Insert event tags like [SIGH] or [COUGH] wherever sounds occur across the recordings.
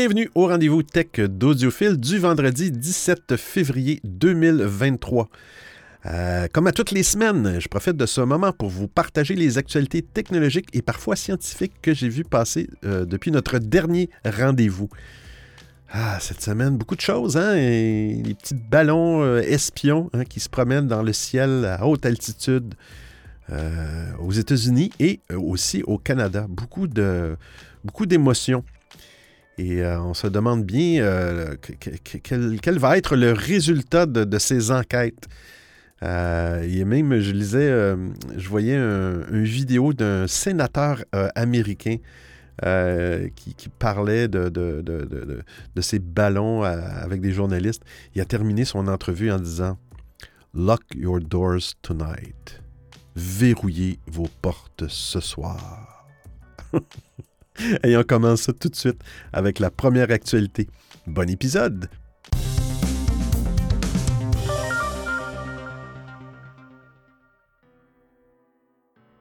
Bienvenue au rendez-vous tech d'Audiophile du vendredi 17 février 2023. Euh, comme à toutes les semaines, je profite de ce moment pour vous partager les actualités technologiques et parfois scientifiques que j'ai vues passer euh, depuis notre dernier rendez-vous. Ah, cette semaine, beaucoup de choses, hein? Les petits ballons euh, espions hein, qui se promènent dans le ciel à haute altitude aux États-Unis et aussi au Canada. Beaucoup de beaucoup d'émotions. Et euh, on se demande bien euh, quel, va être le résultat de, ces enquêtes. Euh, et même, je lisais, je voyais une vidéo d'un sénateur américain qui, parlait de, de, ces ballons avec des journalistes. Il a terminé son entrevue en disant Lock your doors tonight. Verrouillez vos portes ce soir. [LAUGHS] Et on commence tout de suite avec la première actualité. Bon épisode!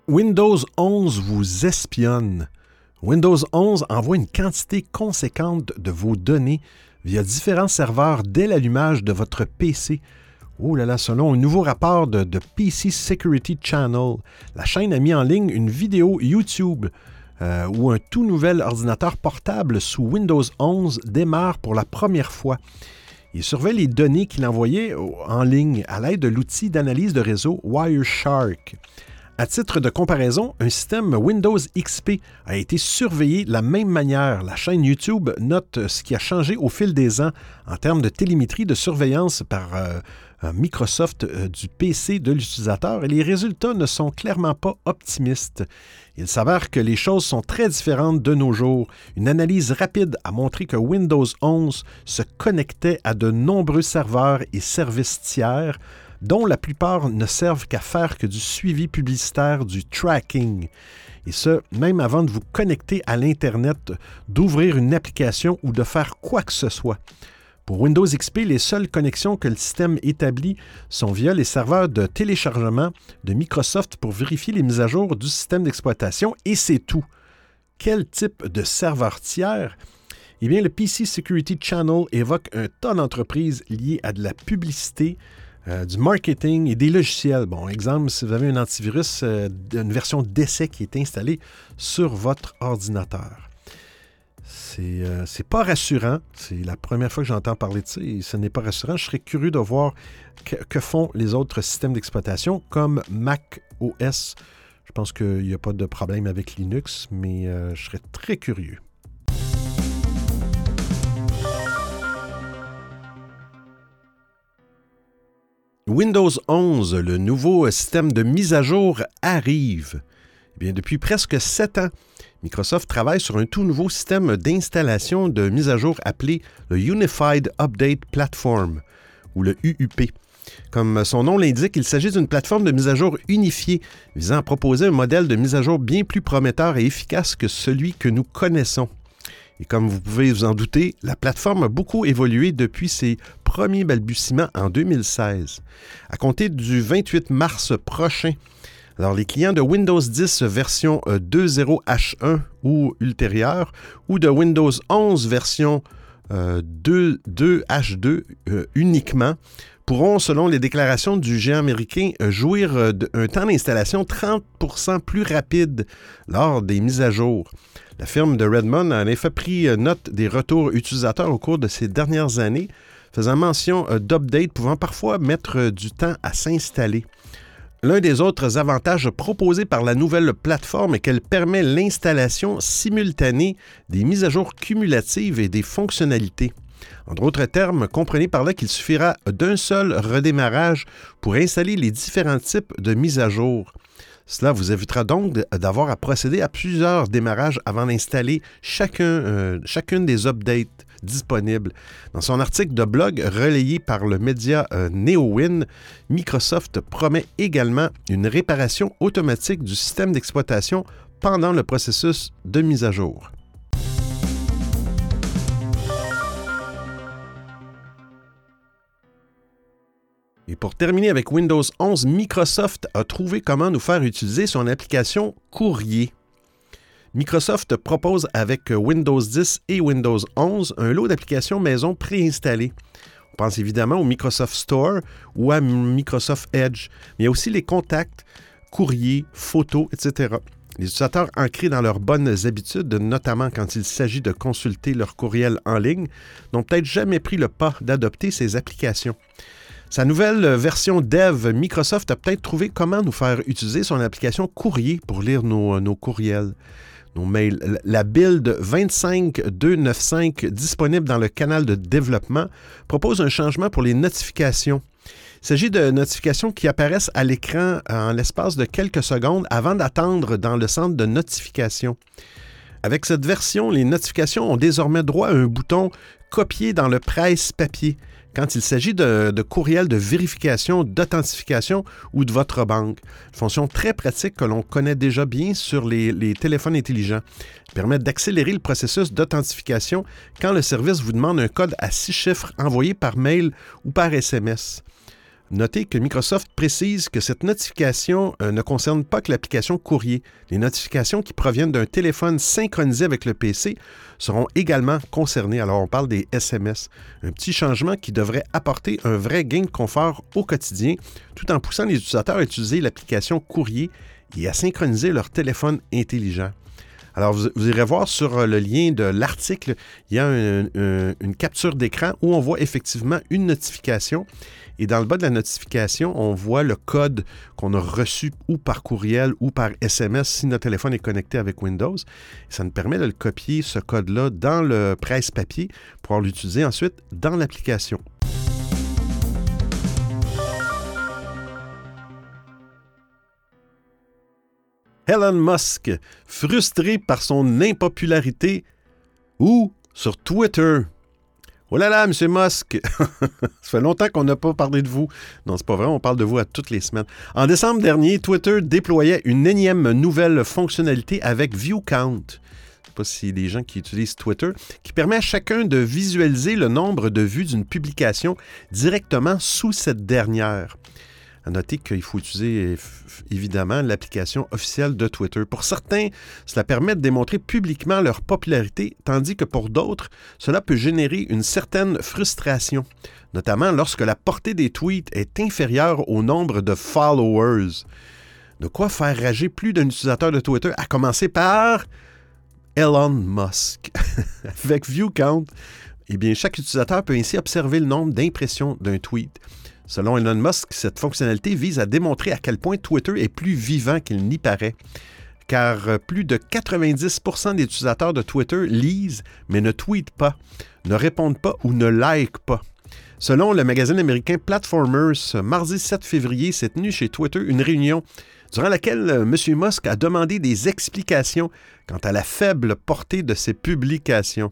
Windows 11 vous espionne. Windows 11 envoie une quantité conséquente de vos données via différents serveurs dès l'allumage de votre PC. Oh là là, selon un nouveau rapport de, de PC Security Channel, la chaîne a mis en ligne une vidéo YouTube euh, où un tout nouvel ordinateur portable sous Windows 11 démarre pour la première fois. Il surveille les données qu'il envoyait en ligne à l'aide de l'outil d'analyse de réseau Wireshark. À titre de comparaison, un système Windows XP a été surveillé de la même manière. La chaîne YouTube note ce qui a changé au fil des ans en termes de télémétrie de surveillance par euh, Microsoft euh, du PC de l'utilisateur et les résultats ne sont clairement pas optimistes. Il s'avère que les choses sont très différentes de nos jours. Une analyse rapide a montré que Windows 11 se connectait à de nombreux serveurs et services tiers, dont la plupart ne servent qu'à faire que du suivi publicitaire, du tracking. Et ce, même avant de vous connecter à l'Internet, d'ouvrir une application ou de faire quoi que ce soit. Pour Windows XP, les seules connexions que le système établit sont via les serveurs de téléchargement de Microsoft pour vérifier les mises à jour du système d'exploitation et c'est tout. Quel type de serveur tiers? Eh bien, le PC Security Channel évoque un tas d'entreprises liées à de la publicité, euh, du marketing et des logiciels. Bon, exemple, si vous avez un antivirus, euh, une version d'essai qui est installée sur votre ordinateur. Euh, c'est pas rassurant. C'est la première fois que j'entends parler de ça et ce n'est pas rassurant. Je serais curieux de voir que, font les autres systèmes d'exploitation comme Mac OS. Je pense qu'il n'y a pas de problème avec Linux, mais euh, je serais très curieux. Windows 11, le nouveau système de mise à jour, arrive. Eh bien, depuis presque sept ans, Microsoft travaille sur un tout nouveau système d'installation de mise à jour appelé le Unified Update Platform, ou le UUP. Comme son nom l'indique, il s'agit d'une plateforme de mise à jour unifiée visant à proposer un modèle de mise à jour bien plus prometteur et efficace que celui que nous connaissons. Et comme vous pouvez vous en douter, la plateforme a beaucoup évolué depuis ses premiers balbutiements en 2016. À compter du 28 mars prochain, alors, les clients de Windows 10 version 2.0H1 euh, ou ultérieure, ou de Windows 11 version 2.2H2 euh, euh, uniquement, pourront, selon les déclarations du géant américain, jouir d'un temps d'installation 30% plus rapide lors des mises à jour. La firme de Redmond a en effet pris note des retours utilisateurs au cours de ces dernières années, faisant mention d'updates pouvant parfois mettre du temps à s'installer. L'un des autres avantages proposés par la nouvelle plateforme est qu'elle permet l'installation simultanée des mises à jour cumulatives et des fonctionnalités. En d'autres termes, comprenez par là qu'il suffira d'un seul redémarrage pour installer les différents types de mises à jour. Cela vous évitera donc d'avoir à procéder à plusieurs démarrages avant d'installer euh, chacune des updates disponibles. Dans son article de blog relayé par le média euh, NeoWin, Microsoft promet également une réparation automatique du système d'exploitation pendant le processus de mise à jour. Et pour terminer avec Windows 11, Microsoft a trouvé comment nous faire utiliser son application Courrier. Microsoft propose avec Windows 10 et Windows 11 un lot d'applications maison préinstallées. On pense évidemment au Microsoft Store ou à Microsoft Edge, mais aussi les contacts, courriers, photos, etc. Les utilisateurs ancrés dans leurs bonnes habitudes, notamment quand il s'agit de consulter leur courriel en ligne, n'ont peut-être jamais pris le pas d'adopter ces applications. Sa nouvelle version Dev, Microsoft a peut-être trouvé comment nous faire utiliser son application Courrier pour lire nos courriels, nos. La build 25295 disponible dans le canal de développement propose un changement pour les notifications. Il s'agit de notifications qui apparaissent à l'écran en l'espace de quelques secondes avant d'attendre dans le centre de notification. Avec cette version, les notifications ont désormais droit à un bouton Copier dans le presse-papier quand il s'agit de, courriels de vérification, d'authentification ou de votre banque. fonction très pratique que l'on connaît déjà bien sur les, téléphones intelligents. Permet d'accélérer le processus d'authentification quand le service vous demande un code à six chiffres envoyé par mail ou par SMS. Notez que Microsoft précise que cette notification euh, ne concerne pas que l'application courrier. Les notifications qui proviennent d'un téléphone synchronisé avec le PC seront également concernées. Alors on parle des SMS. Un petit changement qui devrait apporter un vrai gain de confort au quotidien, tout en poussant les utilisateurs à utiliser l'application courrier et à synchroniser leur téléphone intelligent. Alors, vous, irez voir sur le lien de l'article, il y a une capture d'écran où on voit effectivement une notification et dans le bas de la notification, on voit le code qu'on a reçu ou par courriel ou par SMS si notre téléphone est connecté avec Windows. ça nous permet de le copier, ce code-là, dans le presse-papier pour pouvoir l'utiliser ensuite dans l'application. Elon Musk, frustré par son impopularité, ou sur Twitter, Oh là là, M. Musk! [LAUGHS] Ça fait longtemps qu'on n'a pas parlé de vous. Non, c'est pas vrai, on parle de vous à toutes les semaines. En décembre dernier, Twitter déployait une énième nouvelle fonctionnalité avec ViewCount. Count. Je sais pas si les gens qui utilisent Twitter, qui permet à chacun de visualiser le nombre de vues d'une publication directement sous cette dernière. À noter qu'il faut utiliser évidemment l'application officielle de Twitter. Pour certains, cela permet de démontrer publiquement leur popularité, tandis que pour d'autres, cela peut générer une certaine frustration, notamment lorsque la portée des tweets est inférieure au nombre de followers. De quoi faire rager plus d'un utilisateur de Twitter, à commencer par Elon Musk. [LAUGHS] Avec ViewCount, eh chaque utilisateur peut ainsi observer le nombre d'impressions d'un tweet. Selon Elon Musk, cette fonctionnalité vise à démontrer à quel point Twitter est plus vivant qu'il n'y paraît car euh, plus de 90% des utilisateurs de Twitter lisent mais ne tweetent pas, ne répondent pas ou ne likent pas. Selon le magazine américain Platformers, mardi 7 février s'est tenue chez Twitter une réunion durant laquelle euh, M. Musk a demandé des explications quant à la faible portée de ses publications.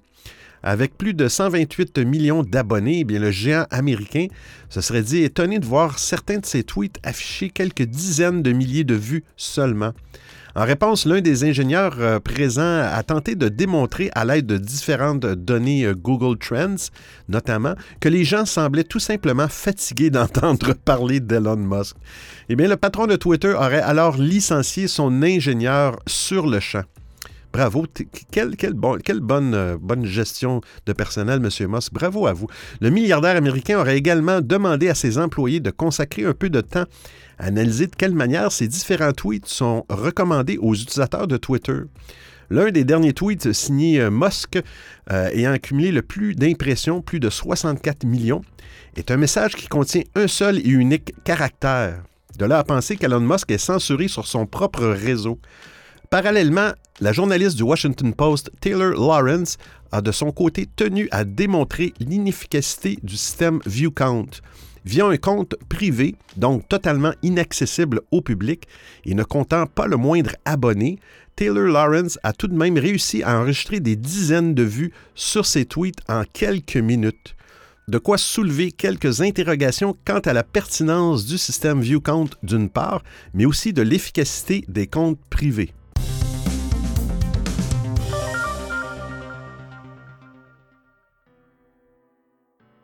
Avec plus de 128 millions d'abonnés, eh le géant américain se serait dit étonné de voir certains de ses tweets afficher quelques dizaines de milliers de vues seulement. En réponse, l'un des ingénieurs euh, présents a tenté de démontrer à l'aide de différentes données euh, Google Trends, notamment, que les gens semblaient tout simplement fatigués [LAUGHS] d'entendre parler d'Elon Musk. Eh bien, le patron de Twitter aurait alors licencié son ingénieur sur le champ. Bravo. Quelle, bonne, euh, bonne gestion de personnel, M. Moss. Bravo à vous. Le milliardaire américain aurait également demandé à ses employés de consacrer un peu de temps à analyser de quelle manière ces différents tweets sont recommandés aux utilisateurs de Twitter. L'un des derniers tweets signés euh, Musk, euh, ayant accumulé le plus d'impressions, plus de 64 millions, est un message qui contient un seul et unique caractère. De là à penser qu'Elon Musk est censuré sur son propre réseau. Parallèlement, la journaliste du Washington Post, Taylor Lawrence, a de son côté tenu à démontrer l'inefficacité du système ViewCount. Via un compte privé, donc totalement inaccessible au public et ne comptant pas le moindre abonné, Taylor Lawrence a tout de même réussi à enregistrer des dizaines de vues sur ses tweets en quelques minutes. De quoi soulever quelques interrogations quant à la pertinence du système ViewCount d'une part, mais aussi de l'efficacité des comptes privés.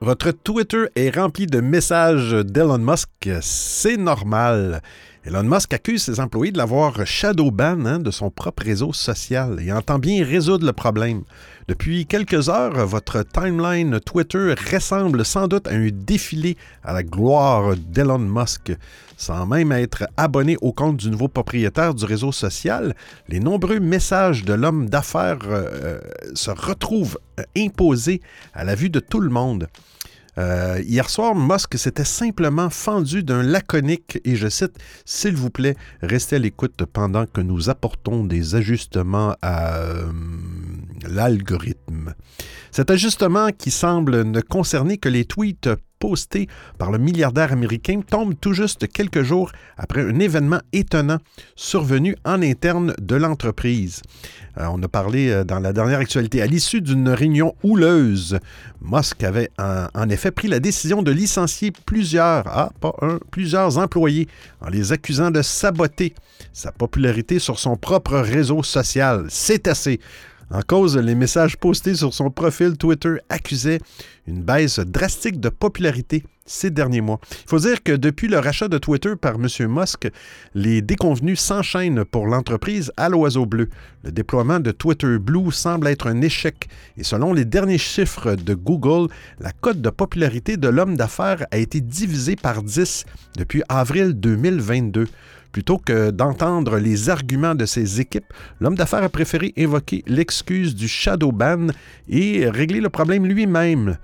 Votre Twitter est rempli de messages d'Elon Musk, c'est normal. Elon Musk accuse ses employés de l'avoir shadowban hein, de son propre réseau social et entend bien résoudre le problème. Depuis quelques heures, votre timeline Twitter ressemble sans doute à un défilé à la gloire d'Elon Musk. Sans même être abonné au compte du nouveau propriétaire du réseau social, les nombreux messages de l'homme d'affaires euh, se retrouvent euh, imposés à la vue de tout le monde. Euh, hier soir, Musk s'était simplement fendu d'un laconique, et je cite, S'il vous plaît, restez à l'écoute pendant que nous apportons des ajustements à euh, l'algorithme. Cet ajustement qui semble ne concerner que les tweets posté par le milliardaire américain tombe tout juste quelques jours après un événement étonnant survenu en interne de l'entreprise. Euh, on a parlé euh, dans la dernière actualité. À l'issue d'une réunion houleuse, Musk avait en, effet pris la décision de licencier plusieurs, ah, pas un, plusieurs employés en les accusant de saboter sa popularité sur son propre réseau social. C'est assez. En cause, les messages postés sur son profil Twitter accusaient une baisse drastique de popularité ces derniers mois. Il faut dire que depuis le rachat de Twitter par M. Musk, les déconvenus s'enchaînent pour l'entreprise à l'oiseau bleu. Le déploiement de Twitter Blue semble être un échec et selon les derniers chiffres de Google, la cote de popularité de l'homme d'affaires a été divisée par 10 depuis avril 2022. Plutôt que d'entendre les arguments de ses équipes, l'homme d'affaires a préféré invoquer l'excuse du shadow ban et régler le problème lui-même.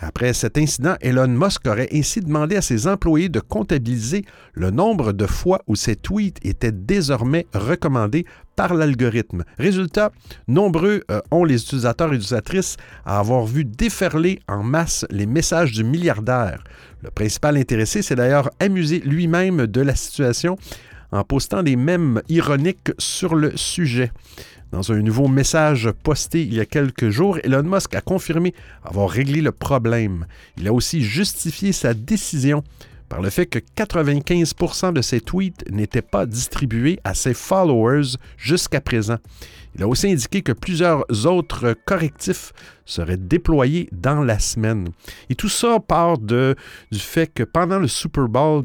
Après cet incident, Elon Musk aurait ainsi demandé à ses employés de comptabiliser le nombre de fois où ses tweets étaient désormais recommandés par l'algorithme. Résultat, nombreux euh, ont les utilisateurs et utilisatrices à avoir vu déferler en masse les messages du milliardaire. Le principal intéressé s'est d'ailleurs amusé lui-même de la situation en postant des mèmes ironiques sur le sujet. Dans un nouveau message posté il y a quelques jours, Elon Musk a confirmé avoir réglé le problème. Il a aussi justifié sa décision par le fait que 95% de ses tweets n'étaient pas distribués à ses followers jusqu'à présent. Il a aussi indiqué que plusieurs autres correctifs seraient déployés dans la semaine. Et tout ça part du fait que pendant le Super Bowl,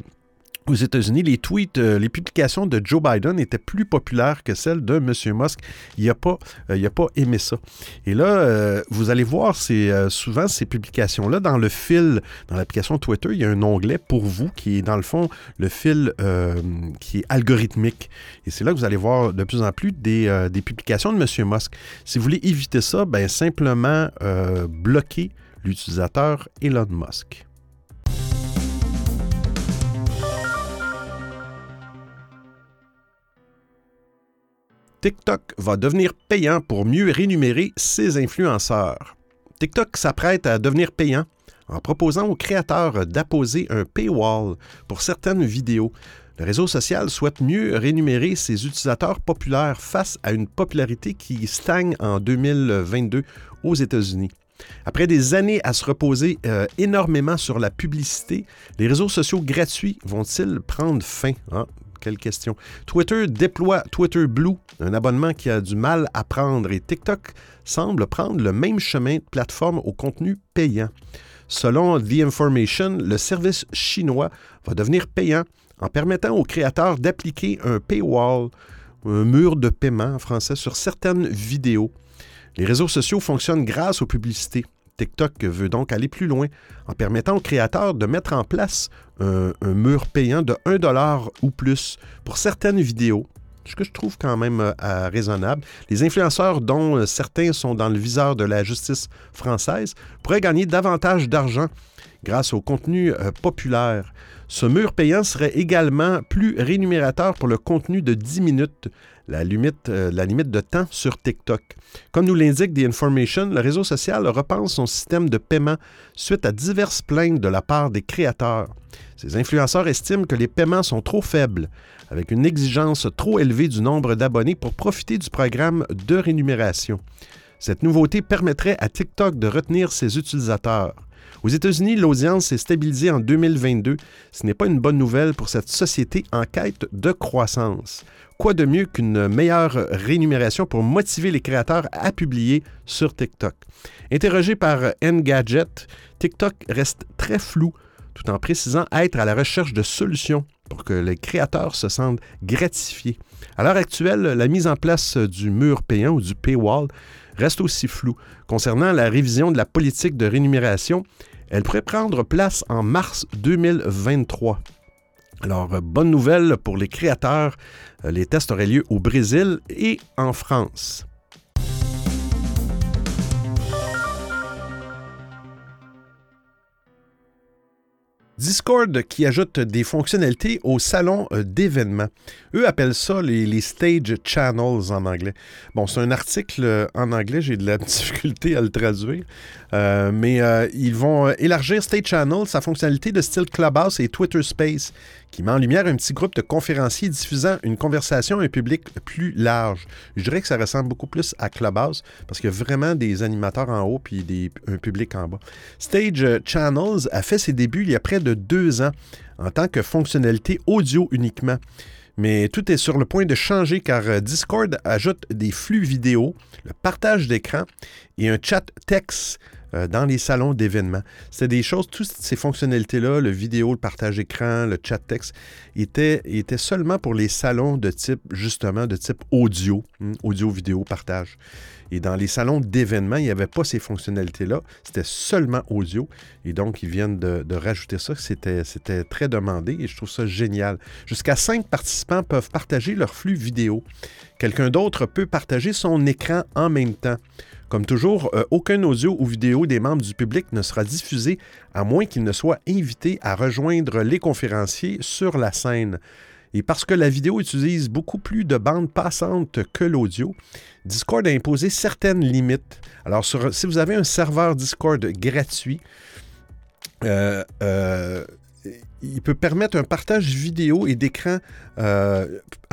aux États-Unis, les tweets, euh, les publications de Joe Biden étaient plus populaires que celles de M. Musk. Il n'a pas, euh, pas aimé ça. Et là, euh, vous allez voir souvent ces publications-là dans le fil, dans l'application Twitter, il y a un onglet pour vous qui est dans le fond le fil qui est algorithmique. Et c'est là que vous allez voir de plus en plus des, publications de M. Musk. Si vous voulez éviter ça, ben, simplement bloquer l'utilisateur Elon Musk. TikTok va devenir payant pour mieux rémunérer ses influenceurs. TikTok s'apprête à devenir payant en proposant aux créateurs d'apposer un paywall pour certaines vidéos. Le réseau social souhaite mieux rémunérer ses utilisateurs populaires face à une popularité qui stagne en 2022 aux États-Unis. Après des années à se reposer euh, énormément sur la publicité, les réseaux sociaux gratuits vont-ils prendre fin? Hein? Quelle question. Twitter déploie Twitter Blue, un abonnement qui a du mal à prendre, et TikTok semble prendre le même chemin de plateforme au contenu payant. Selon The Information, le service chinois va devenir payant en permettant aux créateurs d'appliquer un paywall, un mur de paiement en français, sur certaines vidéos. Les réseaux sociaux fonctionnent grâce aux publicités. TikTok veut donc aller plus loin en permettant aux créateurs de mettre en place un, mur payant de 1 dollar ou plus pour certaines vidéos, ce que je trouve quand même euh, raisonnable. Les influenceurs, dont euh, certains sont dans le viseur de la justice française, pourraient gagner davantage d'argent grâce au contenu euh, populaire. Ce mur payant serait également plus rémunérateur pour le contenu de 10 minutes, la limite, la limite de temps sur TikTok. Comme nous l'indique The Information, le réseau social repense son système de paiement suite à diverses plaintes de la part des créateurs. Ces influenceurs estiment que les paiements sont trop faibles, avec une exigence trop élevée du nombre d'abonnés pour profiter du programme de rémunération. Cette nouveauté permettrait à TikTok de retenir ses utilisateurs. Aux États-Unis, l'audience s'est stabilisée en 2022. Ce n'est pas une bonne nouvelle pour cette société en quête de croissance. Quoi de mieux qu'une meilleure rémunération pour motiver les créateurs à publier sur TikTok? Interrogé par Engadget, TikTok reste très flou tout en précisant être à la recherche de solutions pour que les créateurs se sentent gratifiés. À l'heure actuelle, la mise en place du mur payant ou du paywall reste aussi floue. Concernant la révision de la politique de rémunération, elle pourrait prendre place en mars 2023. Alors, bonne nouvelle pour les créateurs, les tests auraient lieu au Brésil et en France. Discord qui ajoute des fonctionnalités au salon euh, d'événements. Eux appellent ça les, stage channels en anglais. Bon, c'est un article euh, en anglais, j'ai de la [LAUGHS] difficulté à le traduire, euh, mais ils vont élargir Stage Channel, sa fonctionnalité de style Clubhouse et Twitter Space, qui met en lumière un petit groupe de conférenciers diffusant une conversation à un public plus large. Je dirais que ça ressemble beaucoup plus à Clubhouse parce qu'il y a vraiment des animateurs en haut puis un public en bas. Stage Channels a fait ses débuts il y a près de deux ans en tant que fonctionnalité audio uniquement. Mais tout est sur le point de changer car Discord ajoute des flux vidéo, le partage d'écran et un chat texte euh, dans les salons d'événements. C'était des choses, toutes ces fonctionnalités-là, le vidéo, le partage écran, le chat texte, étaient, seulement pour les salons de type, justement, de type audio, hmm, audio-vidéo, partage. Et dans les salons d'événements, il n'y avait pas ces fonctionnalités-là. C'était seulement audio. Et donc, ils viennent de, de rajouter ça. C'était, c'était très demandé et je trouve ça génial. Jusqu'à cinq participants peuvent partager leur flux vidéo. Quelqu'un d'autre peut partager son écran en même temps. Comme toujours, euh, aucun audio ou vidéo des membres du public ne sera diffusé à moins qu'ils ne soient invités à rejoindre les conférenciers sur la scène. Et parce que la vidéo utilise beaucoup plus de bandes passantes que l'audio, Discord a imposé certaines limites. Alors, si vous avez un serveur Discord gratuit, euh, euh, il peut permettre un partage vidéo et d'écran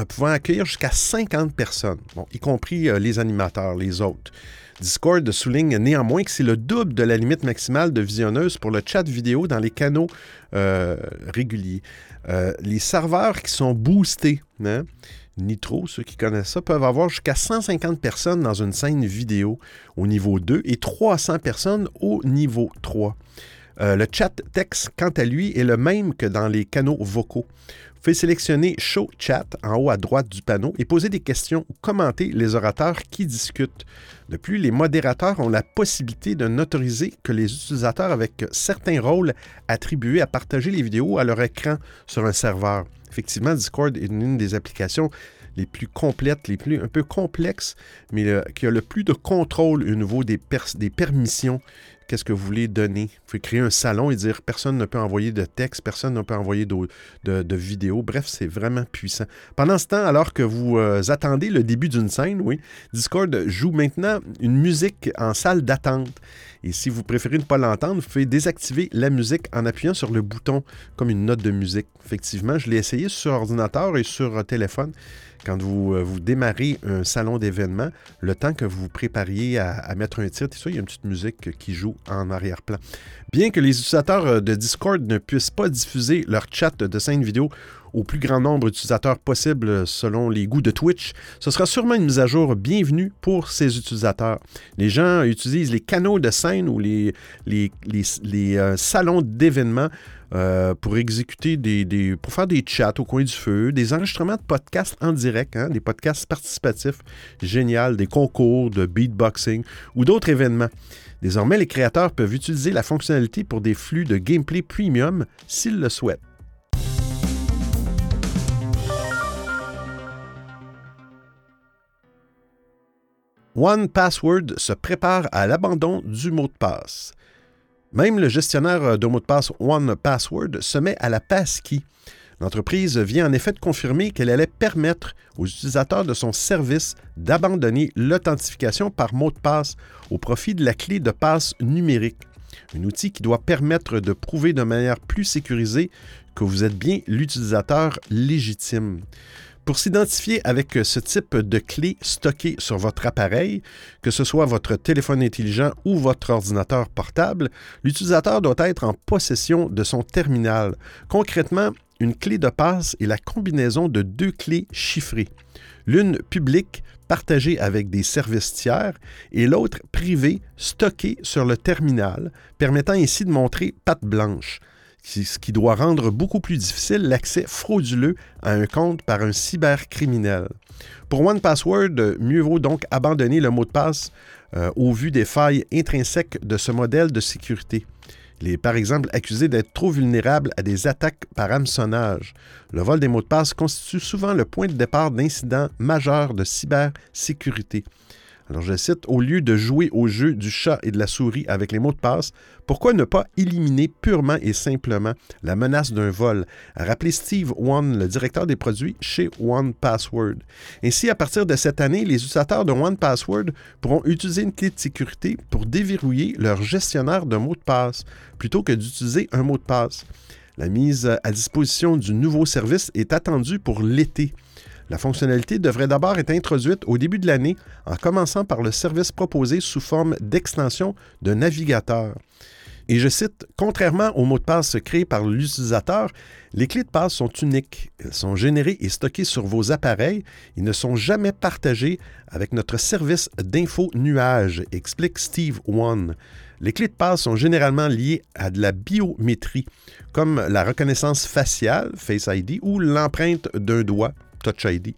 pouvant accueillir jusqu'à 50 personnes, y compris les animateurs, les autres. Discord souligne néanmoins que c'est le double de la limite maximale de visionneuses pour le chat vidéo dans les canaux euh, réguliers. Euh, les serveurs qui sont boostés, hein, Nitro, ceux qui connaissent ça, peuvent avoir jusqu'à 150 personnes dans une scène vidéo au niveau 2 et 300 personnes au niveau 3. Euh, le chat texte, quant à lui, est le même que dans les canaux vocaux. Vous pouvez sélectionner Show Chat en haut à droite du panneau et poser des questions ou commenter les orateurs qui discutent. De plus, les modérateurs ont la possibilité de n'autoriser que les utilisateurs avec certains rôles attribués à partager les vidéos à leur écran sur un serveur. Effectivement, Discord est une des applications les plus complètes, les plus un peu complexes, mais euh, qui a le plus de contrôle au niveau des, des permissions qu'est-ce que vous voulez donner. Vous pouvez créer un salon et dire personne ne peut envoyer de texte, personne ne peut envoyer de, de, vidéos. Bref, c'est vraiment puissant. Pendant ce temps, alors que vous euh, attendez le début d'une scène, oui, Discord joue maintenant une musique en salle d'attente. Et si vous préférez ne pas l'entendre, vous pouvez désactiver la musique en appuyant sur le bouton comme une note de musique. Effectivement, je l'ai essayé sur ordinateur et sur téléphone quand vous, euh, vous démarrez un salon d'événement, le temps que vous vous prépariez à, mettre un titre, il y a une petite musique qui joue en arrière-plan. Bien que les utilisateurs euh, de Discord ne puissent pas diffuser leur chat de scène vidéo au plus grand nombre d'utilisateurs possible selon les goûts de Twitch, ce sera sûrement une mise à jour bienvenue pour ces utilisateurs. Les gens utilisent les canaux de scène ou les, euh, salons d'événements euh, pour exécuter des, pour faire des chats au coin du feu, des enregistrements de podcasts en direct, hein, des podcasts participatifs génial, des concours de beatboxing ou d'autres événements. Désormais, les créateurs peuvent utiliser la fonctionnalité pour des flux de gameplay premium s'ils le souhaitent. One Password se prépare à l'abandon du mot de passe. Même le gestionnaire euh, de mot de passe One Password se met à la passkey. L'entreprise vient en effet de confirmer qu'elle allait permettre aux utilisateurs de son service d'abandonner l'authentification par mot de passe au profit de la clé de passe numérique, un outil qui doit permettre de prouver de manière plus sécurisée que vous êtes bien l'utilisateur légitime. Pour s'identifier avec ce type de clé stockée sur votre appareil, que ce soit votre téléphone intelligent ou votre ordinateur portable, l'utilisateur doit être en possession de son terminal. Concrètement, une clé de passe est la combinaison de deux clés chiffrées, l'une publique partagée avec des services tiers et l'autre privée stockée sur le terminal, permettant ainsi de montrer patte blanche ce qui doit rendre beaucoup plus difficile l'accès frauduleux à un compte par un cybercriminel. Pour OnePassword, mieux vaut donc abandonner le mot de passe euh, au vu des failles intrinsèques de ce modèle de sécurité. Il est par exemple accusé d'être trop vulnérable à des attaques par hameçonnage. Le vol des mots de passe constitue souvent le point de départ d'incidents majeurs de cybersécurité. Alors je cite, au lieu de jouer au jeu du chat et de la souris avec les mots de passe, pourquoi ne pas éliminer purement et simplement la menace d'un vol a rappelé Steve One, le directeur des produits chez One Password. Ainsi, à partir de cette année, les utilisateurs de One Password pourront utiliser une clé de sécurité pour déverrouiller leur gestionnaire de mots de passe plutôt que d'utiliser un mot de passe. La mise à disposition du nouveau service est attendue pour l'été. La fonctionnalité devrait d'abord être introduite au début de l'année en commençant par le service proposé sous forme d'extension de navigateur. Et je cite, Contrairement aux mots de passe créés par l'utilisateur, les clés de passe sont uniques. Elles sont générées et stockées sur vos appareils et ne sont jamais partagées avec notre service d'info nuage, explique Steve One. Les clés de passe sont généralement liées à de la biométrie, comme la reconnaissance faciale, Face ID, ou l'empreinte d'un doigt, Touch ID,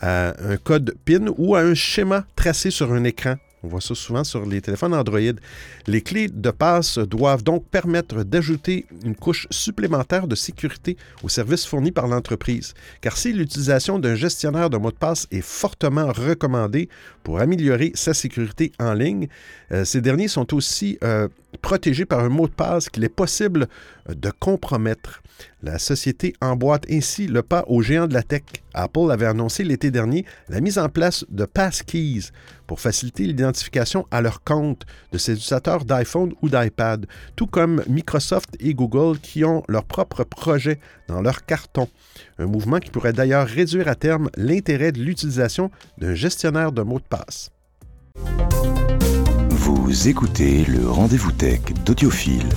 à un code PIN ou à un schéma tracé sur un écran. On voit ça souvent sur les téléphones Android. Les clés de passe doivent donc permettre d'ajouter une couche supplémentaire de sécurité aux services fournis par l'entreprise. Car si l'utilisation d'un gestionnaire de mots de passe est fortement recommandée pour améliorer sa sécurité en ligne, euh, ces derniers sont aussi euh, protégés par un mot de passe qu'il est possible euh, de compromettre. La société emboîte ainsi le pas aux géants de la tech. Apple avait annoncé l'été dernier la mise en place de passkeys pour faciliter l'identification à leur compte de ses utilisateurs d'iPhone ou d'iPad, tout comme Microsoft et Google qui ont leur propre projet dans leur carton. Un mouvement qui pourrait d'ailleurs réduire à terme l'intérêt de l'utilisation d'un gestionnaire de mots de passe. Vous écoutez le rendez-vous tech d'Audiophile.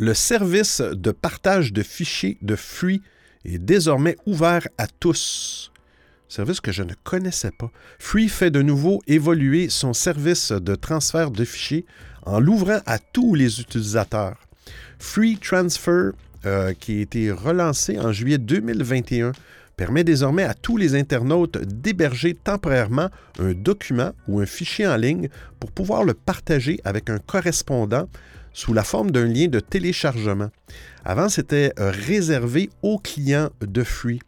Le service de partage de fichiers de Free est désormais ouvert à tous. Service que je ne connaissais pas. Free fait de nouveau évoluer son service de transfert de fichiers en l'ouvrant à tous les utilisateurs. Free Transfer, euh, qui a été relancé en juillet 2021, permet désormais à tous les internautes d'héberger temporairement un document ou un fichier en ligne pour pouvoir le partager avec un correspondant sous la forme d'un lien de téléchargement. Avant, c'était euh, réservé aux clients de Free.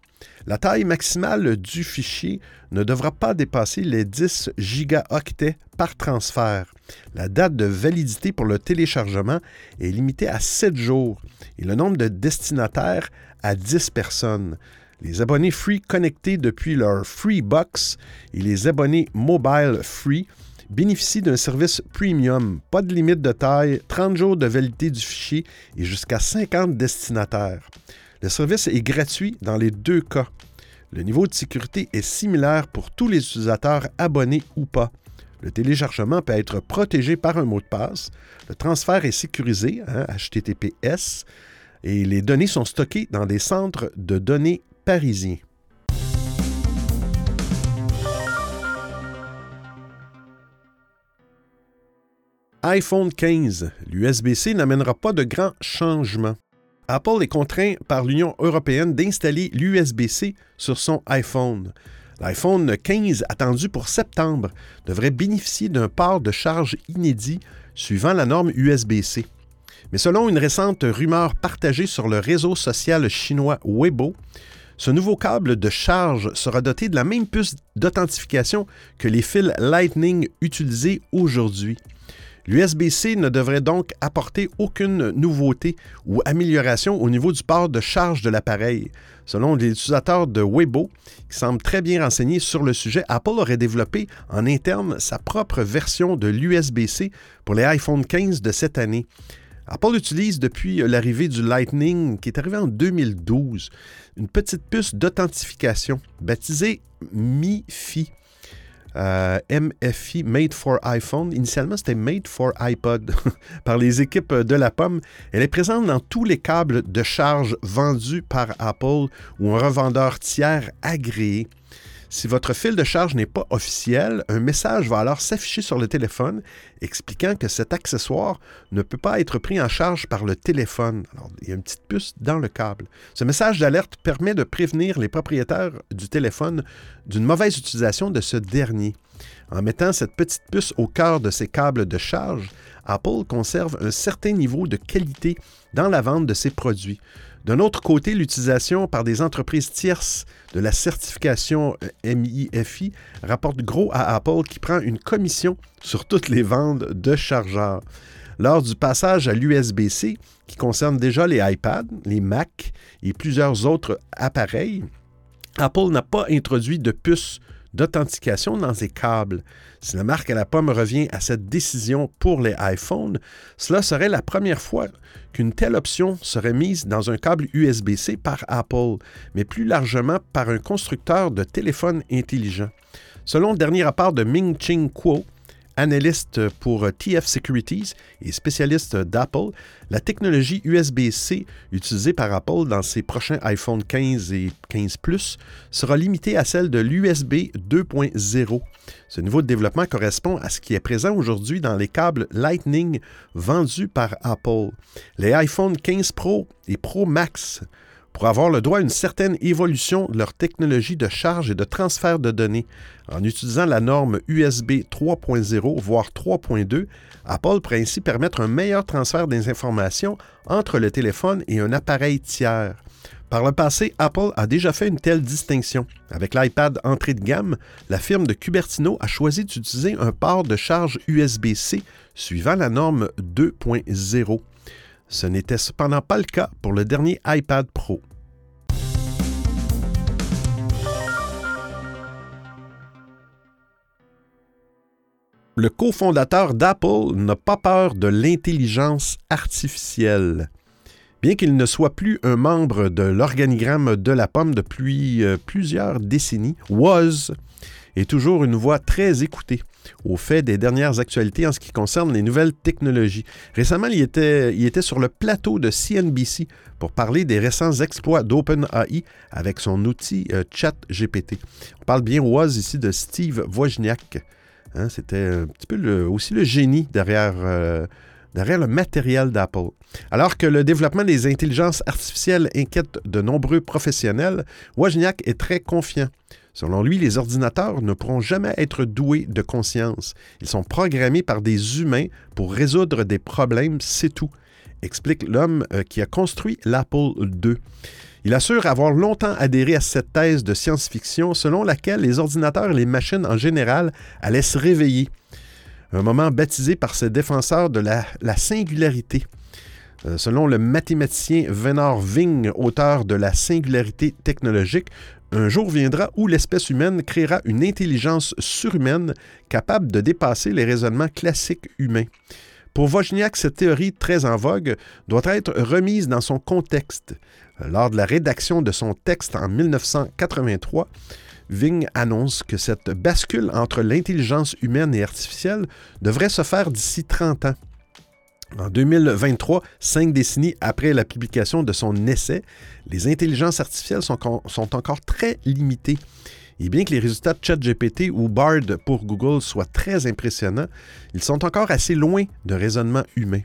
La taille maximale du fichier ne devra pas dépasser les 10 gigaoctets par transfert. La date de validité pour le téléchargement est limitée à 7 jours et le nombre de destinataires à 10 personnes. Les abonnés Free connectés depuis leur Free Box et les abonnés Mobile Free bénéficient d'un service premium, pas de limite de taille, 30 jours de validité du fichier et jusqu'à 50 destinataires. Le service est gratuit dans les deux cas. Le niveau de sécurité est similaire pour tous les utilisateurs abonnés ou pas. Le téléchargement peut être protégé par un mot de passe. Le transfert est sécurisé, HTTPS, hein, et les données sont stockées dans des centres de données parisiens. iPhone 15, l'USB-C n'amènera pas de grands changements. Apple est contraint par l'Union européenne d'installer l'USB-C sur son iPhone. L'iPhone 15, attendu pour septembre, devrait bénéficier d'un port de charge inédit suivant la norme USB-C. Mais selon une récente rumeur partagée sur le réseau social chinois Weibo, ce nouveau câble de charge sera doté de la même puce d'authentification que les fils Lightning utilisés aujourd'hui. L'USB-C ne devrait donc apporter aucune nouveauté ou amélioration au niveau du port de charge de l'appareil. Selon les utilisateurs de Weibo, qui semblent très bien renseignés sur le sujet, Apple aurait développé en interne sa propre version de l'USB-C pour les iPhone 15 de cette année. Apple utilise depuis l'arrivée du Lightning, qui est arrivé en 2012, une petite puce d'authentification baptisée MiFi euh, MFI Made for iPhone. Initialement, c'était Made for iPod [LAUGHS] par les équipes de la pomme. Elle est présente dans tous les câbles de charge vendus par Apple ou un revendeur tiers agréé. Si votre fil de charge n'est pas officiel, un message va alors s'afficher sur le téléphone expliquant que cet accessoire ne peut pas être pris en charge par le téléphone. Alors, il y a une petite puce dans le câble. Ce message d'alerte permet de prévenir les propriétaires du téléphone d'une mauvaise utilisation de ce dernier. En mettant cette petite puce au cœur de ses câbles de charge, Apple conserve un certain niveau de qualité dans la vente de ses produits. D'un autre côté, l'utilisation par des entreprises tierces de la certification euh, MIFI rapporte gros à Apple qui prend une commission sur toutes les ventes de chargeurs. Lors du passage à l'USB-C, qui concerne déjà les iPads, les Mac et plusieurs autres appareils, Apple n'a pas introduit de puce d'authentification dans ses câbles. Si la marque à la pomme revient à cette décision pour les iPhones, cela serait la première fois qu'une telle option serait mise dans un câble USB-C par Apple, mais plus largement par un constructeur de téléphones intelligents. Selon le dernier rapport de Ming Ching Kuo, analyste pour TF Securities et spécialiste d'Apple, la technologie USB-C utilisée par Apple dans ses prochains iPhone 15 et 15 Plus sera limitée à celle de l'USB 2.0. Ce niveau de développement correspond à ce qui est présent aujourd'hui dans les câbles Lightning vendus par Apple. Les iPhone 15 Pro et Pro Max pour avoir le droit à une certaine évolution de leur technologie de charge et de transfert de données. En utilisant la norme USB 3.0, voire 3.2, Apple pourrait ainsi permettre un meilleur transfert des informations entre le téléphone et un appareil tiers. Par le passé, Apple a déjà fait une telle distinction. Avec l'iPad entrée de gamme, la firme de Cupertino a choisi d'utiliser un port de charge USB-C suivant la norme 2.0. Ce n'était cependant pas le cas pour le dernier iPad Pro. Le cofondateur d'Apple n'a pas peur de l'intelligence artificielle. Bien qu'il ne soit plus un membre de l'organigramme de la pomme depuis euh, plusieurs décennies, Woz est toujours une voix très écoutée au fait des dernières actualités en ce qui concerne les nouvelles technologies. Récemment, il était, il était sur le plateau de CNBC pour parler des récents exploits d'OpenAI avec son outil euh, ChatGPT. On parle bien Woz ici de Steve Wozniak. Hein, c'était un petit peu aussi le génie derrière, euh, derrière le matériel d'Apple. Alors que le développement des intelligences artificielles inquiète de nombreux professionnels, Wozniak est très confiant. Selon lui, les ordinateurs ne pourront jamais être doués de conscience. Ils sont programmés par des humains pour résoudre des problèmes, c'est tout, explique l'homme euh, qui a construit l'Apple II. Il assure avoir longtemps adhéré à cette thèse de science-fiction selon laquelle les ordinateurs et les machines en général allaient se réveiller. Un moment baptisé par ses défenseurs de la, singularité. Euh, selon le mathématicien Venor Ving, auteur de La singularité technologique, un jour viendra où l'espèce humaine créera une intelligence surhumaine capable de dépasser les raisonnements classiques humains. Pour Wozniak, cette théorie très en vogue doit être remise dans son contexte. Lors de la rédaction de son texte en 1983, Ving annonce que cette bascule entre l'intelligence humaine et artificielle devrait se faire d'ici 30 ans. En 2023, cinq décennies après la publication de son essai, les intelligences artificielles sont, encore très limitées. Et bien que les résultats de ChatGPT ou Bard pour Google soient très impressionnants, ils sont encore assez loin de raisonnement humain.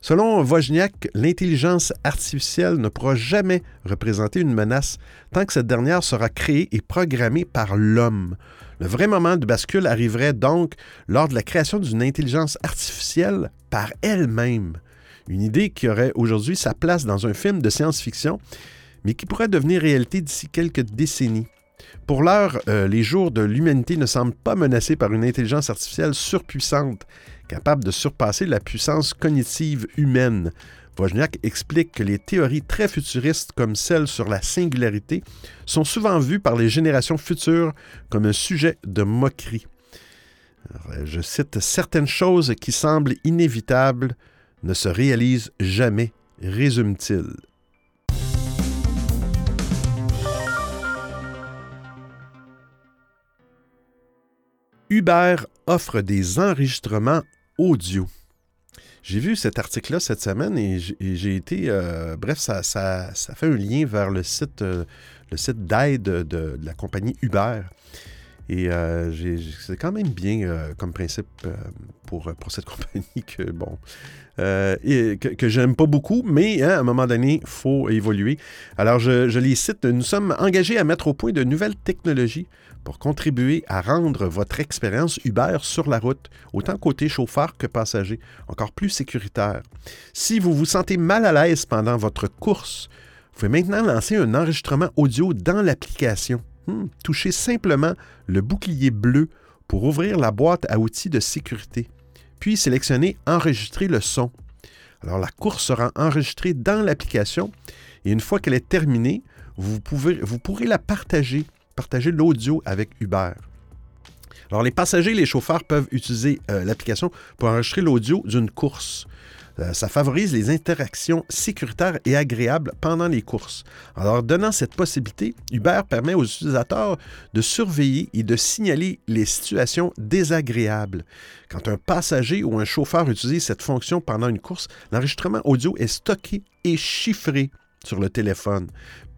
Selon Wozniak, l'intelligence artificielle ne pourra jamais représenter une menace tant que cette dernière sera créée et programmée par l'homme. Le vrai moment de bascule arriverait donc lors de la création d'une intelligence artificielle par elle-même. Une idée qui aurait aujourd'hui sa place dans un film de science-fiction, mais qui pourrait devenir réalité d'ici quelques décennies. Pour l'heure, euh, les jours de l'humanité ne semblent pas menacés par une intelligence artificielle surpuissante capable de surpasser la puissance cognitive humaine. Wozniak explique que les théories très futuristes comme celle sur la singularité sont souvent vues par les générations futures comme un sujet de moquerie. je cite Certaines choses qui semblent inévitables ne se réalisent jamais, résume-t-il. Uber offre des enregistrements audio. J'ai vu cet article-là cette semaine et j'ai été. Euh, bref, ça, fait un lien vers le site, euh, d'aide de, la compagnie Uber. Et euh, c'est quand même bien comme principe pour, pour cette [LAUGHS] compagnie que, bon, et que, j'aime pas beaucoup, mais hein, à un moment donné, il faut évoluer. Alors, je, je les cite. Nous sommes engagés à mettre au point de nouvelles technologies pour contribuer à rendre votre expérience Uber sur la route, autant côté chauffeur que passager, encore plus sécuritaire. Si vous vous sentez mal à l'aise pendant votre course, vous pouvez maintenant lancer un enregistrement audio dans l'application. Hmm, touchez simplement le bouclier bleu pour ouvrir la boîte à outils de sécurité, puis sélectionnez Enregistrer le son. Alors la course sera enregistrée dans l'application et une fois qu'elle est terminée, vous, pourrez la partager partager l'audio avec Uber. Alors, les passagers et les chauffeurs peuvent utiliser euh, l'application pour enregistrer l'audio d'une course. Euh, ça favorise les interactions sécuritaires et agréables pendant les courses. Alors, donnant cette possibilité, Uber permet aux utilisateurs de surveiller et de signaler les situations désagréables. Quand un passager ou un chauffeur utilise cette fonction pendant une course, l'enregistrement audio est stocké et chiffré sur le téléphone.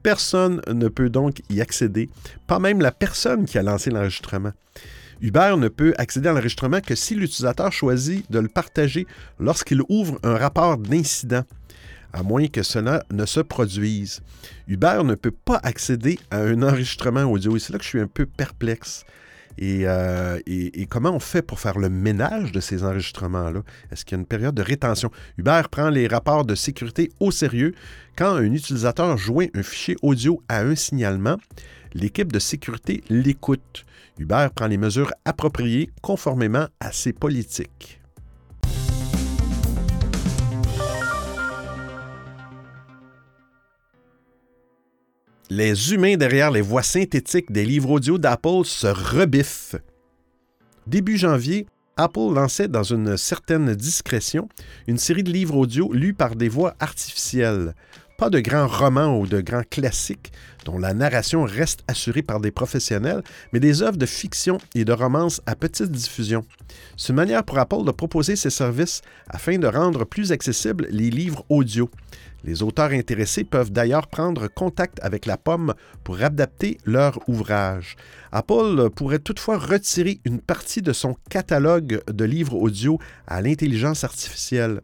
Personne ne peut donc y accéder, pas même la personne qui a lancé l'enregistrement. Uber ne peut accéder à l'enregistrement que si l'utilisateur choisit de le partager lorsqu'il ouvre un rapport d'incident, à moins que cela ne se produise. Uber ne peut pas accéder à un enregistrement audio et c'est là que je suis un peu perplexe. Euh, et, comment on fait pour faire le ménage de ces enregistrements-là? Est-ce qu'il y a une période de rétention? Uber prend les rapports de sécurité au sérieux. Quand un utilisateur joint un fichier audio à un signalement, l'équipe de sécurité l'écoute. Uber prend les mesures appropriées conformément à ses politiques. les humains derrière les voix synthétiques des livres audio d'Apple se rebiffent. Début janvier, Apple lançait dans une certaine discrétion une série de livres audio lus par des voix artificielles. Pas de grands romans ou de grands classiques dont la narration reste assurée par des professionnels, mais des œuvres de fiction et de romance à petite diffusion. C'est une manière pour Apple de proposer ses services afin de rendre plus accessibles les livres audio. Les auteurs intéressés peuvent d'ailleurs prendre contact avec la pomme pour adapter leur ouvrage. Apple pourrait toutefois retirer une partie de son catalogue de livres audio à l'intelligence artificielle.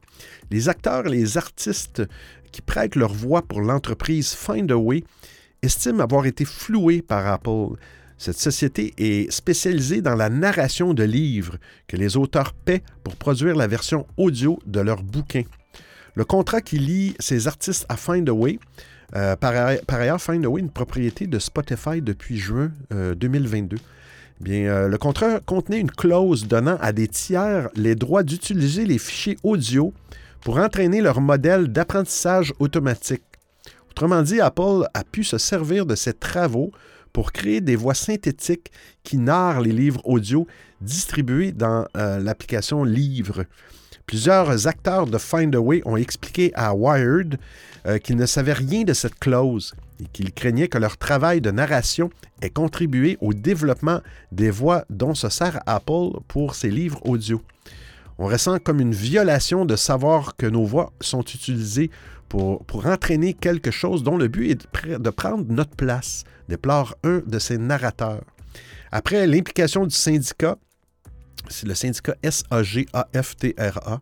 Les acteurs et les artistes qui prêtent leur voix pour l'entreprise Findaway estiment avoir été floués par Apple. Cette société est spécialisée dans la narration de livres que les auteurs paient pour produire la version audio de leurs bouquins. Le contrat qui lie ces artistes à Find euh, par, ailleurs, Find est une propriété de Spotify depuis juin 2022. Euh, Bien, euh, le contrat contenait une clause donnant à des tiers les droits d'utiliser les fichiers audio pour entraîner leur modèle d'apprentissage automatique. Autrement dit, Apple a pu se servir de ces travaux pour créer des voix synthétiques qui narrent les livres audio distribués dans l'application Livre. Plusieurs acteurs de Find a Way ont expliqué à Wired euh, qu'ils ne savaient rien de cette clause et qu'ils craignaient que leur travail de narration ait contribué au développement des voix dont se sert Apple pour ses livres audio. On ressent comme une violation de savoir que nos voix sont utilisées pour, entraîner quelque chose dont le but est de prendre notre place, déplore un de ses narrateurs. Après l'implication du syndicat, c'est le syndicat SAGAFTRA,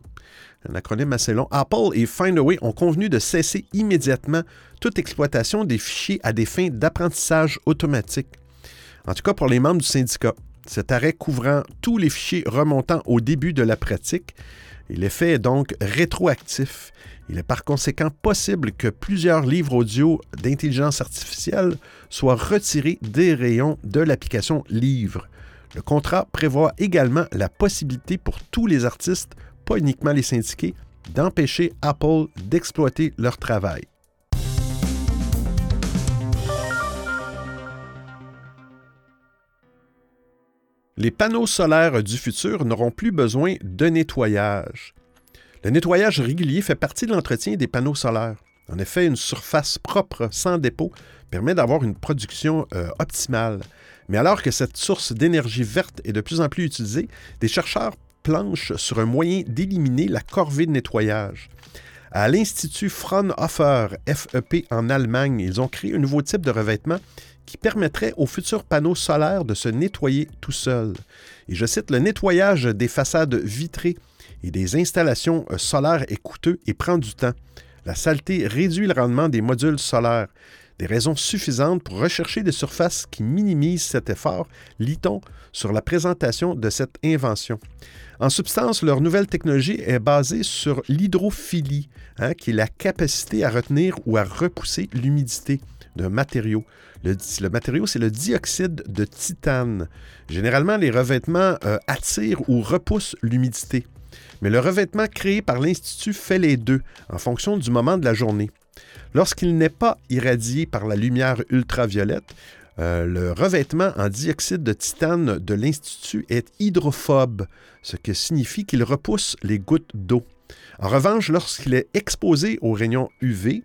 un acronyme assez long. Apple et Findaway ont convenu de cesser immédiatement toute exploitation des fichiers à des fins d'apprentissage automatique. En tout cas pour les membres du syndicat. Cet arrêt couvrant tous les fichiers remontant au début de la pratique, l'effet est donc rétroactif. Il est par conséquent possible que plusieurs livres audio d'intelligence artificielle soient retirés des rayons de l'application Livre. Le contrat prévoit également la possibilité pour tous les artistes, pas uniquement les syndiqués, d'empêcher Apple d'exploiter leur travail. Les panneaux solaires du futur n'auront plus besoin de nettoyage. Le nettoyage régulier fait partie de l'entretien des panneaux solaires. En effet, une surface propre, sans dépôt, permet d'avoir une production euh, optimale. Mais alors que cette source d'énergie verte est de plus en plus utilisée, des chercheurs planche sur un moyen d'éliminer la corvée de nettoyage. À l'Institut Fraunhofer FEP en Allemagne, ils ont créé un nouveau type de revêtement qui permettrait aux futurs panneaux solaires de se nettoyer tout seuls. Et je cite, le nettoyage des façades vitrées et des installations euh, solaires est coûteux et prend du temps. La saleté réduit le rendement des modules solaires. Des raisons suffisantes pour rechercher des surfaces qui minimisent cet effort, lit-on sur la présentation de cette invention. En substance, leur nouvelle technologie est basée sur l'hydrophilie, hein, qui est la capacité à retenir ou à repousser l'humidité d'un matériau. Le, matériau, c'est le dioxyde de titane. Généralement, les revêtements euh, attirent ou repoussent l'humidité. Mais le revêtement créé par l'Institut fait les deux, en fonction du moment de la journée. Lorsqu'il n'est pas irradié par la lumière ultraviolette, euh, le revêtement en dioxyde de titane de l'Institut est hydrophobe, ce qui signifie qu'il repousse les gouttes d'eau. En revanche, lorsqu'il est exposé aux rayons UV,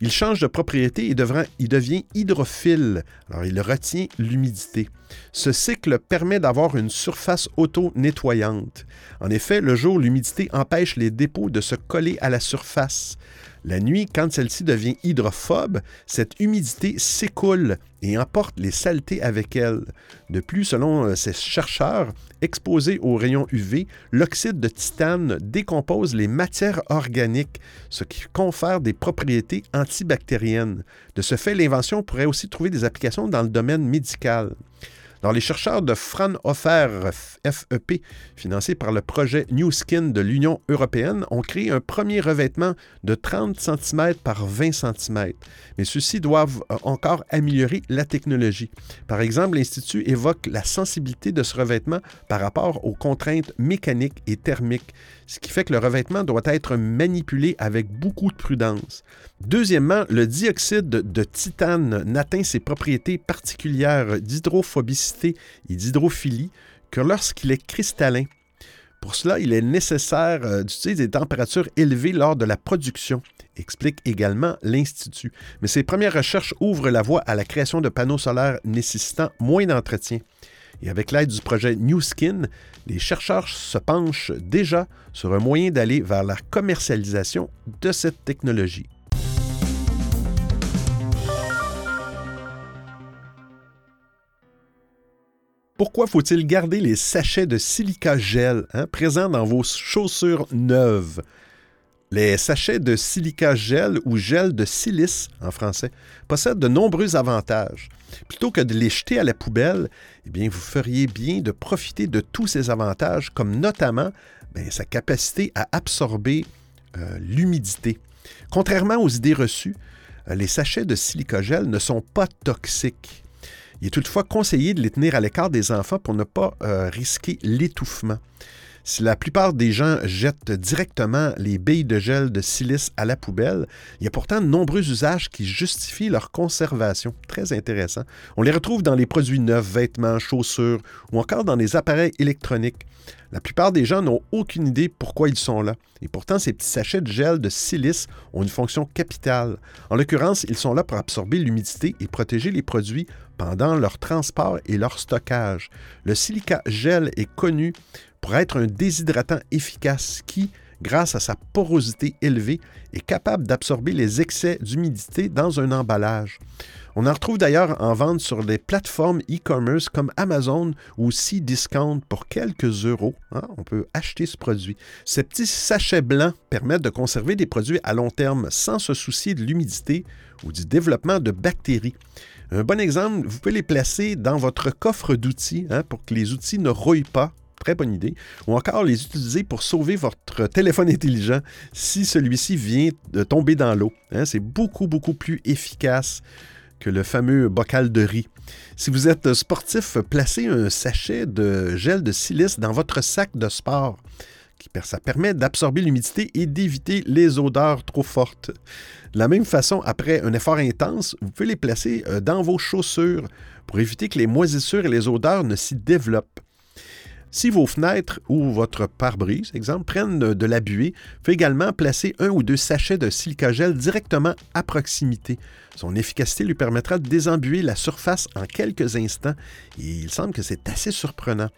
il change de propriété et devient hydrophile. Alors, il retient l'humidité. Ce cycle permet d'avoir une surface auto-nettoyante. En effet, le jour, l'humidité empêche les dépôts de se coller à la surface. La nuit, quand celle-ci devient hydrophobe, cette humidité s'écoule et emporte les saletés avec elle. De plus, selon euh, ces chercheurs, exposés aux rayons UV, l'oxyde de titane décompose les matières organiques, ce qui confère des propriétés antibactériennes. De ce fait, l'invention pourrait aussi trouver des applications dans le domaine médical. Alors, les chercheurs de Fraunhofer FEP, financés par le projet New Skin de l'Union européenne, ont créé un premier revêtement de 30 cm par 20 cm. Mais ceux-ci doivent euh, encore améliorer la technologie. Par exemple, l'Institut évoque la sensibilité de ce revêtement par rapport aux contraintes mécaniques et thermiques, ce qui fait que le revêtement doit être manipulé avec beaucoup de prudence. Deuxièmement, le dioxyde de titane n'atteint ses propriétés particulières d'hydrophobicité et d'hydrophilie que lorsqu'il est cristallin. Pour cela, il est nécessaire euh, d'utiliser des températures élevées lors de la production, explique également l'Institut. Mais ces premières recherches ouvrent la voie à la création de panneaux solaires nécessitant moins d'entretien. Et avec l'aide du projet New Skin, les chercheurs se penchent déjà sur un moyen d'aller vers la commercialisation de cette technologie. Pourquoi faut-il garder les sachets de silica gel hein, présents dans vos chaussures neuves? Les sachets de silica gel ou gel de silice en français possèdent de nombreux avantages. Plutôt que de les jeter à la poubelle, eh bien, vous feriez bien de profiter de tous ces avantages, comme notamment ben, sa capacité à absorber euh, l'humidité. Contrairement aux idées reçues, euh, les sachets de silica gel ne sont pas toxiques. Il est toutefois conseillé de les tenir à l'écart des enfants pour ne pas euh, risquer l'étouffement. Si la plupart des gens jettent directement les billes de gel de silice à la poubelle, il y a pourtant de nombreux usages qui justifient leur conservation. Très intéressant. On les retrouve dans les produits neufs, vêtements, chaussures ou encore dans les appareils électroniques. La plupart des gens n'ont aucune idée pourquoi ils sont là. Et pourtant, ces petits sachets de gel de silice ont une fonction capitale. En l'occurrence, ils sont là pour absorber l'humidité et protéger les produits pendant leur transport et leur stockage. Le silica gel est connu pour être un déshydratant efficace qui, grâce à sa porosité élevée, est capable d'absorber les excès d'humidité dans un emballage. On en retrouve d'ailleurs en vente sur des plateformes e-commerce comme Amazon ou Discount pour quelques euros. Hein. on peut acheter ce produit. Ces petits sachets blancs permettent de conserver des produits à long terme sans se soucier de l'humidité ou du développement de bactéries. Un bon exemple, vous pouvez les placer dans votre coffre d'outils hein, pour que les outils ne rouillent pas très bonne idée. Ou encore les utiliser pour sauver votre téléphone intelligent si celui-ci vient de tomber dans l'eau. Hein. c'est beaucoup, beaucoup plus efficace que le fameux bocal de riz. Si vous êtes sportif, placez un sachet de gel de silice dans votre sac de sport. Ça permet d'absorber l'humidité et d'éviter les odeurs trop fortes. De la même façon, après un effort intense, vous pouvez les placer euh, dans vos chaussures pour éviter que les moisissures et les odeurs ne s'y développent. Si vos fenêtres ou votre pare-brise, exemple, prennent de, la buée, faites également placer un ou deux sachets de silicagel directement à proximité. Son efficacité lui permettra de désembuer la surface en quelques instants et il semble que c'est assez surprenant.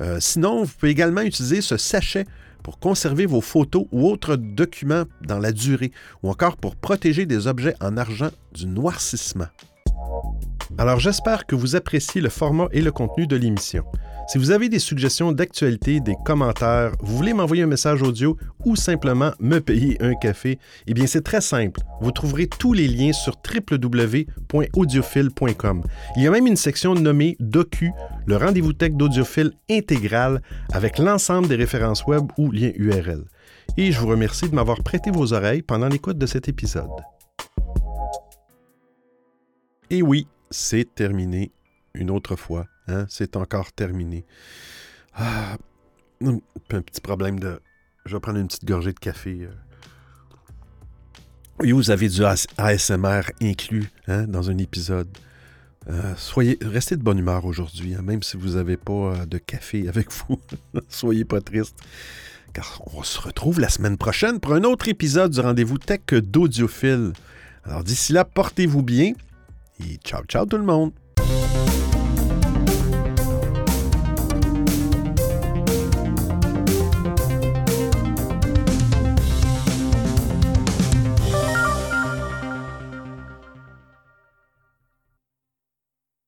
Euh, sinon, vous pouvez également utiliser ce sachet pour conserver vos photos ou autres documents dans la durée, ou encore pour protéger des objets en argent du noircissement. Alors j'espère que vous appréciez le format et le contenu de l'émission. Si vous avez des suggestions d'actualité, des commentaires, vous voulez m'envoyer un message audio ou simplement me payer un café, eh bien c'est très simple. Vous trouverez tous les liens sur www.audiophile.com. Il y a même une section nommée Docu, le rendez-vous tech d'audiophile intégral avec l'ensemble des références web ou liens URL. Et je vous remercie de m'avoir prêté vos oreilles pendant l'écoute de cet épisode. Et oui, c'est terminé une autre fois. Hein? C'est encore terminé. Ah, un petit problème de. Je vais prendre une petite gorgée de café. Euh. Oui, vous avez du ASMR inclus hein, dans un épisode. Euh, soyez, restez de bonne humeur aujourd'hui, hein, même si vous n'avez pas euh, de café avec vous. [LAUGHS] soyez pas triste. Car on se retrouve la semaine prochaine pour un autre épisode du rendez-vous tech d'audiophile. Alors d'ici là, portez-vous bien et ciao ciao tout le monde.